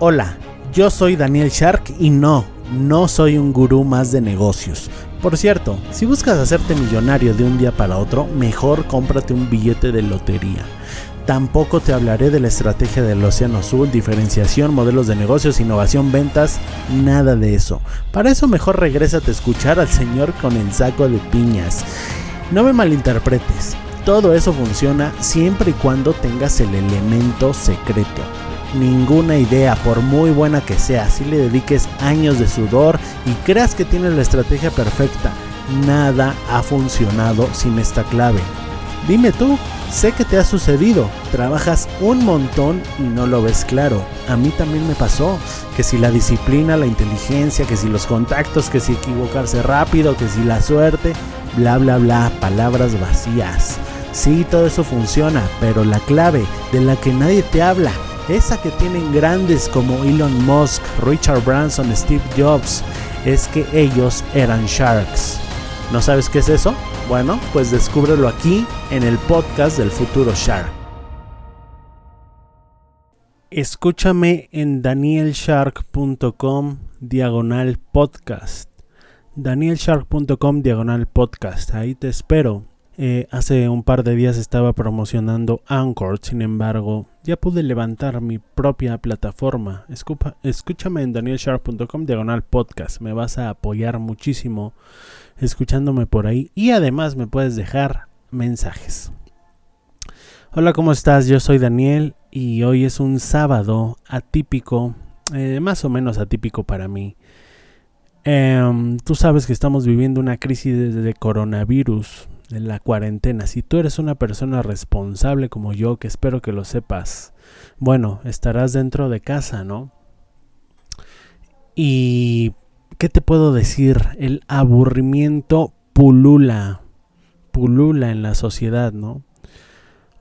Hola, yo soy Daniel Shark y no, no soy un gurú más de negocios. Por cierto, si buscas hacerte millonario de un día para otro, mejor cómprate un billete de lotería. Tampoco te hablaré de la estrategia del Océano Azul, diferenciación, modelos de negocios, innovación, ventas, nada de eso. Para eso mejor regrésate a escuchar al señor con el saco de piñas. No me malinterpretes, todo eso funciona siempre y cuando tengas el elemento secreto ninguna idea, por muy buena que sea, si le dediques años de sudor y creas que tienes la estrategia perfecta, nada ha funcionado sin esta clave. Dime tú, sé que te ha sucedido, trabajas un montón y no lo ves claro. A mí también me pasó, que si la disciplina, la inteligencia, que si los contactos, que si equivocarse rápido, que si la suerte, bla bla bla, palabras vacías. Sí, todo eso funciona, pero la clave de la que nadie te habla esa que tienen grandes como Elon Musk, Richard Branson, Steve Jobs, es que ellos eran sharks. ¿No sabes qué es eso? Bueno, pues descúbrelo aquí en el podcast del futuro Shark. Escúchame en danielshark.com diagonal podcast. danielshark.com diagonal podcast. Ahí te espero. Eh, hace un par de días estaba promocionando Anchor, sin embargo, ya pude levantar mi propia plataforma. escúchame en danielsharp.com diagonal podcast. Me vas a apoyar muchísimo escuchándome por ahí y además me puedes dejar mensajes. Hola, ¿cómo estás? Yo soy Daniel y hoy es un sábado atípico, eh, más o menos atípico para mí. Em, tú sabes que estamos viviendo una crisis de coronavirus de la cuarentena. Si tú eres una persona responsable como yo, que espero que lo sepas, bueno, estarás dentro de casa, ¿no? Y, ¿qué te puedo decir? El aburrimiento pulula, pulula en la sociedad, ¿no?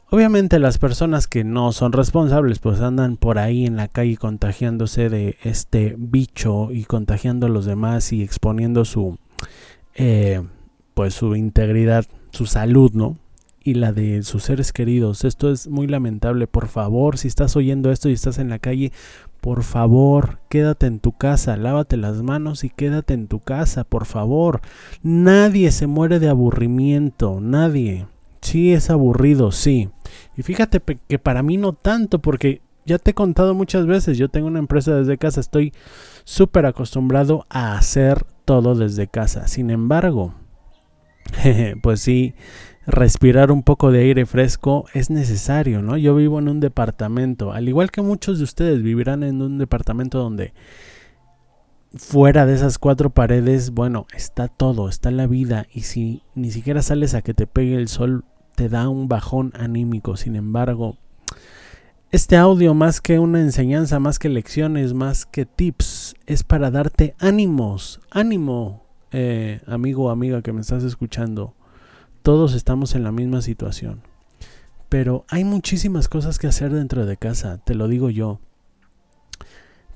Obviamente las personas que no son responsables pues andan por ahí en la calle contagiándose de este bicho y contagiando a los demás y exponiendo su eh, pues su integridad su salud, ¿no? Y la de sus seres queridos. Esto es muy lamentable. Por favor, si estás oyendo esto y estás en la calle, por favor, quédate en tu casa, lávate las manos y quédate en tu casa, por favor. Nadie se muere de aburrimiento, nadie. Sí, es aburrido, sí. Y fíjate que para mí no tanto, porque ya te he contado muchas veces, yo tengo una empresa desde casa, estoy súper acostumbrado a hacer todo desde casa. Sin embargo, pues sí, respirar un poco de aire fresco es necesario, ¿no? Yo vivo en un departamento, al igual que muchos de ustedes vivirán en un departamento donde fuera de esas cuatro paredes, bueno, está todo, está la vida y si ni siquiera sales a que te pegue el sol, te da un bajón anímico. Sin embargo, este audio más que una enseñanza, más que lecciones, más que tips, es para darte ánimos, ánimo, eh, amigo o amiga que me estás escuchando, todos estamos en la misma situación. Pero hay muchísimas cosas que hacer dentro de casa, te lo digo yo.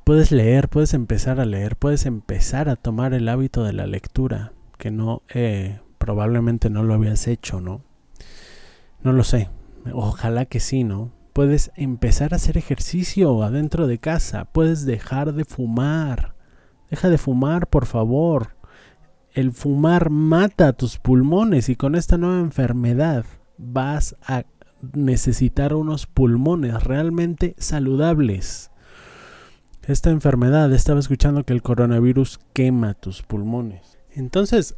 Puedes leer, puedes empezar a leer, puedes empezar a tomar el hábito de la lectura, que no, eh, probablemente no lo habías hecho, ¿no? No lo sé, ojalá que sí, ¿no? Puedes empezar a hacer ejercicio adentro de casa, puedes dejar de fumar, deja de fumar, por favor el fumar mata tus pulmones y con esta nueva enfermedad vas a necesitar unos pulmones realmente saludables. Esta enfermedad, estaba escuchando que el coronavirus quema tus pulmones. Entonces,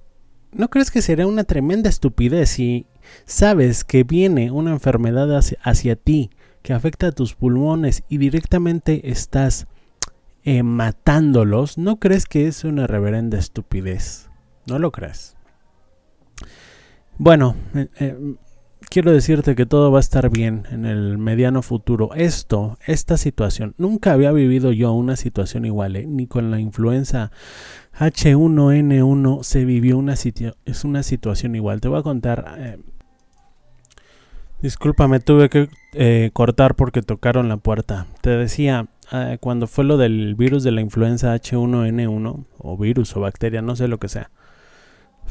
¿no crees que sería una tremenda estupidez si sabes que viene una enfermedad hacia, ti que afecta a tus pulmones y directamente estás eh, matándolos? ¿No crees que es una reverenda estupidez? ¿No lo crees? Bueno, eh, eh, quiero decirte que todo va a estar bien en el mediano futuro. Esto, esta situación, nunca había vivido yo una situación igual, ¿eh? ni con la influenza H1N1 se vivió una, es una situación igual. Te voy a contar. discúlpame, tuve que cortar porque tocaron la puerta. Te decía, cuando fue lo del virus de la influenza H1N1, o virus o bacteria, no sé lo que sea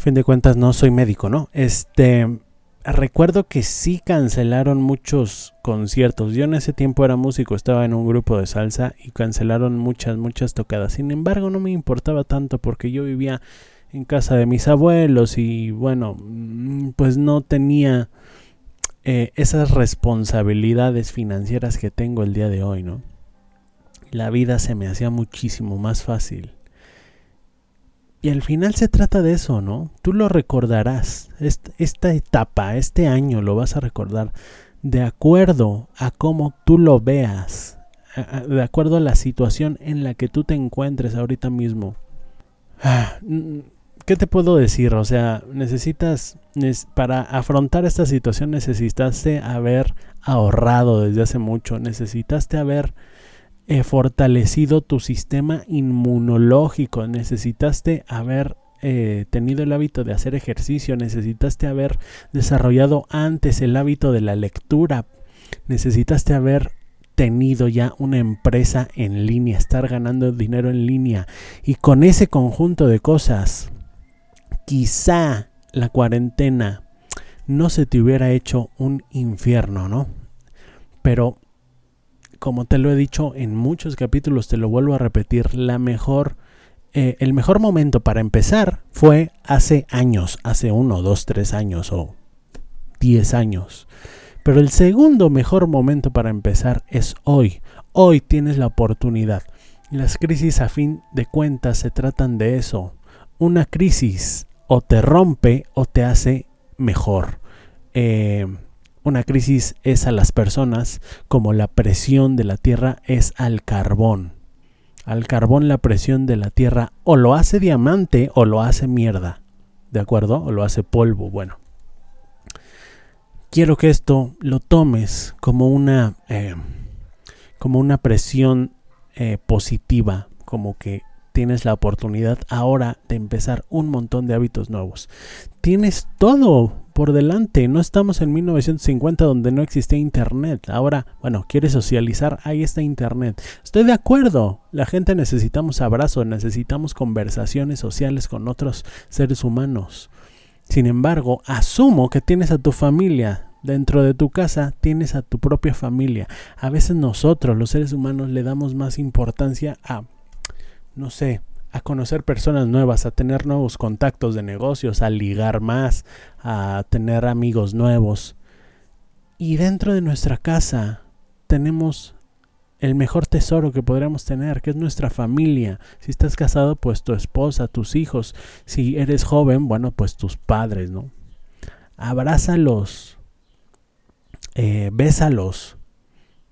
fin de cuentas no soy médico, ¿no? Este, recuerdo que sí cancelaron muchos conciertos. Yo en ese tiempo era músico, estaba en un grupo de salsa y cancelaron muchas, muchas tocadas. Sin embargo, no me importaba tanto porque yo vivía en casa de mis abuelos y bueno, mm, pues no tenía eh, esas responsabilidades financieras que tengo el día de hoy, ¿no? La vida se me hacía muchísimo más fácil. Y al final se trata de eso, ¿no? Tú lo recordarás. Esta etapa, este año lo vas a recordar de acuerdo a cómo tú lo veas, de acuerdo a la situación en la que tú te encuentres ahorita mismo. Ah, ¿Qué te puedo decir? O sea, necesitas, para afrontar esta situación necesitaste haber ahorrado desde hace mucho, necesitaste haber eh, fortalecido tu sistema inmunológico, necesitaste haber eh, tenido el hábito de hacer ejercicio, necesitaste haber desarrollado antes el hábito de la lectura, necesitaste haber tenido ya una empresa en línea, estar ganando dinero en línea y con ese conjunto de cosas, quizá la cuarentena no se te hubiera hecho un infierno, ¿no? Pero como te lo he dicho en muchos capítulos, te lo vuelvo a repetir, la mejor, eh, el mejor momento para empezar fue hace años, hace uno, dos, tres años o diez años. Pero el segundo mejor momento para empezar es hoy. Hoy tienes la oportunidad. Las crisis a fin de cuentas se tratan de eso. Una crisis o te rompe o te hace mejor. Eh, una crisis es a las personas como la presión de la Tierra es al carbón. Al carbón la presión de la Tierra o lo hace diamante o lo hace mierda. ¿De acuerdo? O lo hace polvo. Bueno. Quiero que esto lo tomes como una, eh, como una presión eh, positiva, como que tienes la oportunidad ahora de empezar un montón de hábitos nuevos. Tienes todo por delante. No estamos en 1950 donde no existía Internet. Ahora, bueno, quieres socializar, ahí está Internet. Estoy de acuerdo. La gente necesitamos abrazos, necesitamos conversaciones sociales con otros seres humanos. Sin embargo, asumo que tienes a tu familia. Dentro de tu casa tienes a tu propia familia. A veces nosotros, los seres humanos, le damos más importancia a, no sé, a conocer personas nuevas, a tener nuevos contactos de negocios, a ligar más, a tener amigos nuevos. Y dentro de nuestra casa tenemos el mejor tesoro que podríamos tener, que es nuestra familia. Si estás casado, pues tu esposa, tus hijos. Si eres joven, bueno, pues tus padres, ¿no? Abrázalos, eh, bésalos,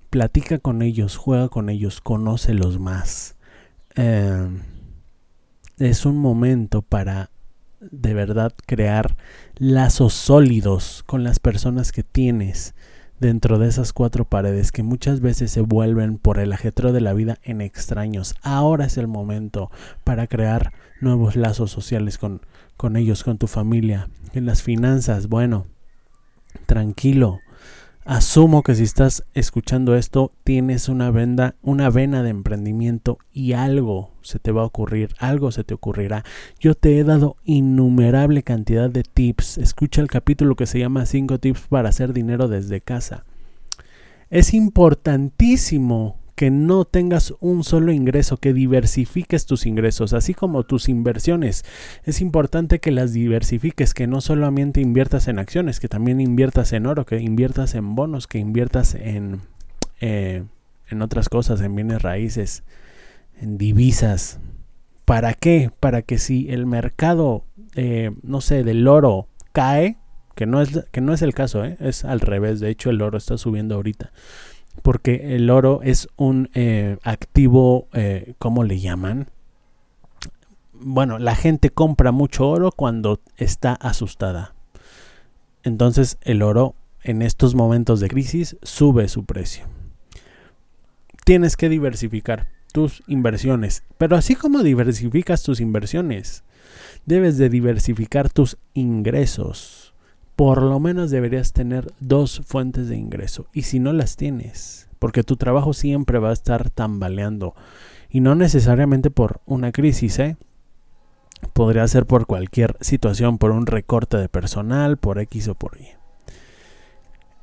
platica con ellos, juega con ellos, conócelos más. Eh, es un momento para de verdad crear lazos sólidos con las personas que tienes dentro de esas cuatro paredes que muchas veces se vuelven por el ajetro de la vida en extraños. Ahora es el momento para crear nuevos lazos sociales con, con ellos, con tu familia. En las finanzas, bueno, tranquilo, Asumo que si estás escuchando esto tienes una venda, una vena de emprendimiento y algo se te va a ocurrir, algo se te ocurrirá. Yo te he dado innumerable cantidad de tips. Escucha el capítulo que se llama 5 tips para hacer dinero desde casa. Es importantísimo que no tengas un solo ingreso, que diversifiques tus ingresos, así como tus inversiones. Es importante que las diversifiques, que no solamente inviertas en acciones, que también inviertas en oro, que inviertas en bonos, que inviertas en, eh, en otras cosas, en bienes raíces, en divisas. ¿Para qué? Para que si el mercado, eh, no sé, del oro cae, que no es, que no es el caso, ¿eh? es al revés, de hecho el oro está subiendo ahorita porque el oro es un eh, activo, eh, ¿cómo le llaman? Bueno, la gente compra mucho oro cuando está asustada. Entonces el oro en estos momentos de crisis sube su precio. Tienes que diversificar tus inversiones, pero así como diversificas tus inversiones, debes de diversificar tus ingresos por lo menos deberías tener dos fuentes de ingreso. Y si no las tienes, porque tu trabajo siempre va a estar tambaleando. Y no necesariamente por una crisis, ¿eh? Podría ser por cualquier situación, por un recorte de personal, por X o por Y.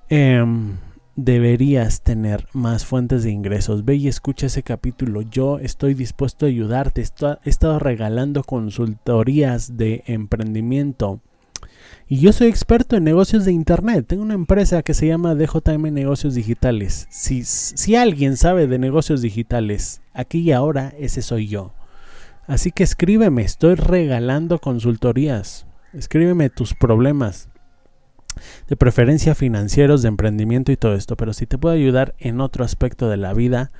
Em, deberías tener más fuentes de ingresos. Ve y escucha ese capítulo. Yo estoy dispuesto a ayudarte. he estado regalando consultorías de emprendimiento. Y yo soy experto en negocios de Internet. Tengo una empresa que se llama DJM Negocios Digitales. Si, si alguien sabe de negocios digitales, aquí y ahora, ese soy yo. Así que escríbeme, estoy regalando consultorías. Escríbeme tus problemas de preferencia financieros, de emprendimiento y todo esto, pero si te puedo ayudar en otro aspecto de la vida,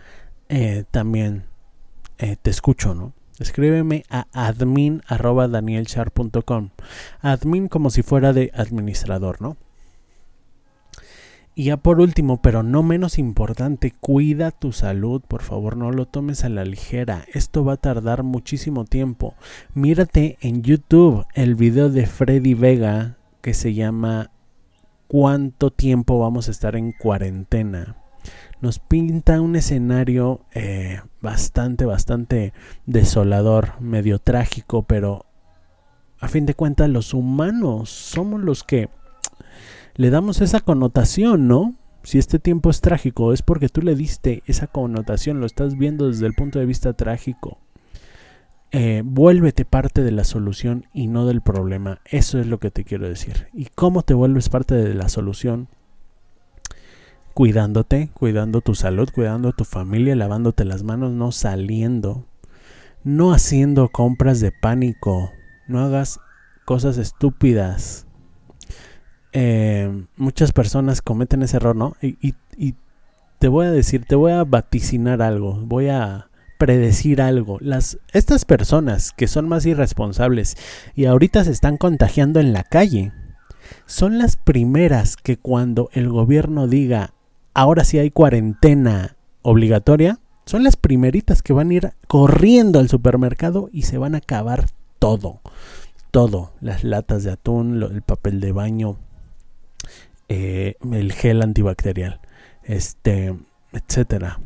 eh, también eh, te escucho, ¿no? Escríbeme a admin Admin como si fuera de administrador, ¿no? Y ya por último, pero no menos importante, cuida tu salud, por favor, no lo tomes a la ligera. Esto va a tardar muchísimo tiempo. Mírate en YouTube el video de Freddy Vega que se llama cuánto tiempo vamos a estar en cuarentena. Nos pinta un escenario eh, bastante, bastante desolador, medio trágico, pero a fin de cuentas los humanos somos los que le damos esa connotación, ¿no? Si este tiempo es trágico, es porque tú le diste esa connotación, lo estás viendo desde el punto de vista trágico. Eh, vuélvete parte de la solución y no del problema. Eso es lo que te quiero decir. ¿Y cómo te vuelves parte de la solución? Cuidándote, cuidando tu salud, cuidando tu familia, lavándote las manos, no saliendo, no haciendo compras de pánico, no hagas cosas estúpidas. Eh, muchas personas cometen ese error, ¿no? y te voy a decir, te voy a vaticinar algo, voy a predecir algo. Las, estas personas que son más irresponsables y ahorita se están contagiando en la calle, son las primeras que cuando el gobierno diga, ahora sí hay cuarentena obligatoria, son las primeritas que van a ir corriendo al supermercado y se van a acabar todo. Todo. Las latas de atún, el papel de baño, eh, el gel antibacterial, este, etcétera.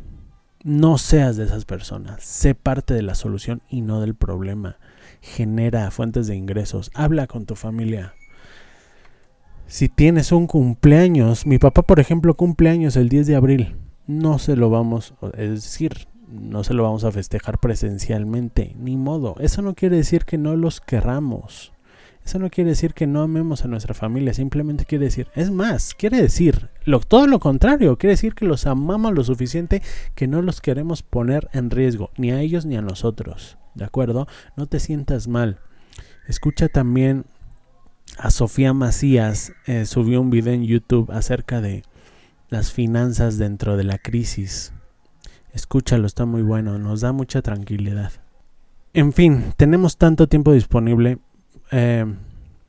No seas de esas personas. Sé parte de la solución y no del problema. Genera fuentes de ingresos. Habla con tu familia. Si tienes un cumpleaños, mi papá por ejemplo cumpleaños el 10 de abril, no se lo vamos, es decir, no se lo vamos a festejar presencialmente, ni modo. Eso no quiere decir que no los querramos. Eso no quiere decir que no amemos a nuestra familia, simplemente quiere decir, es más, quiere decir lo, todo lo contrario, quiere decir que los amamos lo suficiente que no los queremos poner en riesgo, ni a ellos ni a nosotros, ¿de acuerdo? No te sientas mal. Escucha también a Sofía Macías, eh, subió un video en YouTube acerca de las finanzas dentro de la crisis. Escúchalo, está muy bueno, nos da mucha tranquilidad. En fin, tenemos tanto tiempo disponible eh,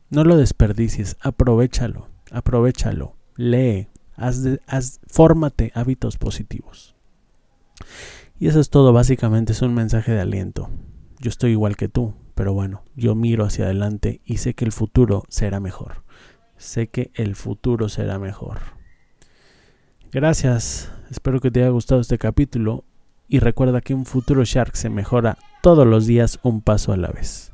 no lo desperdicies, aprovechalo, aprovechalo, lee, haz, haz, fórmate hábitos positivos. Y eso es todo, básicamente es un mensaje de aliento. Yo estoy igual que tú, pero bueno, yo miro hacia adelante y sé que el futuro será mejor. Sé que el futuro será mejor. Gracias, espero que te haya gustado este capítulo y recuerda que un futuro Shark se mejora todos los días un paso a la vez.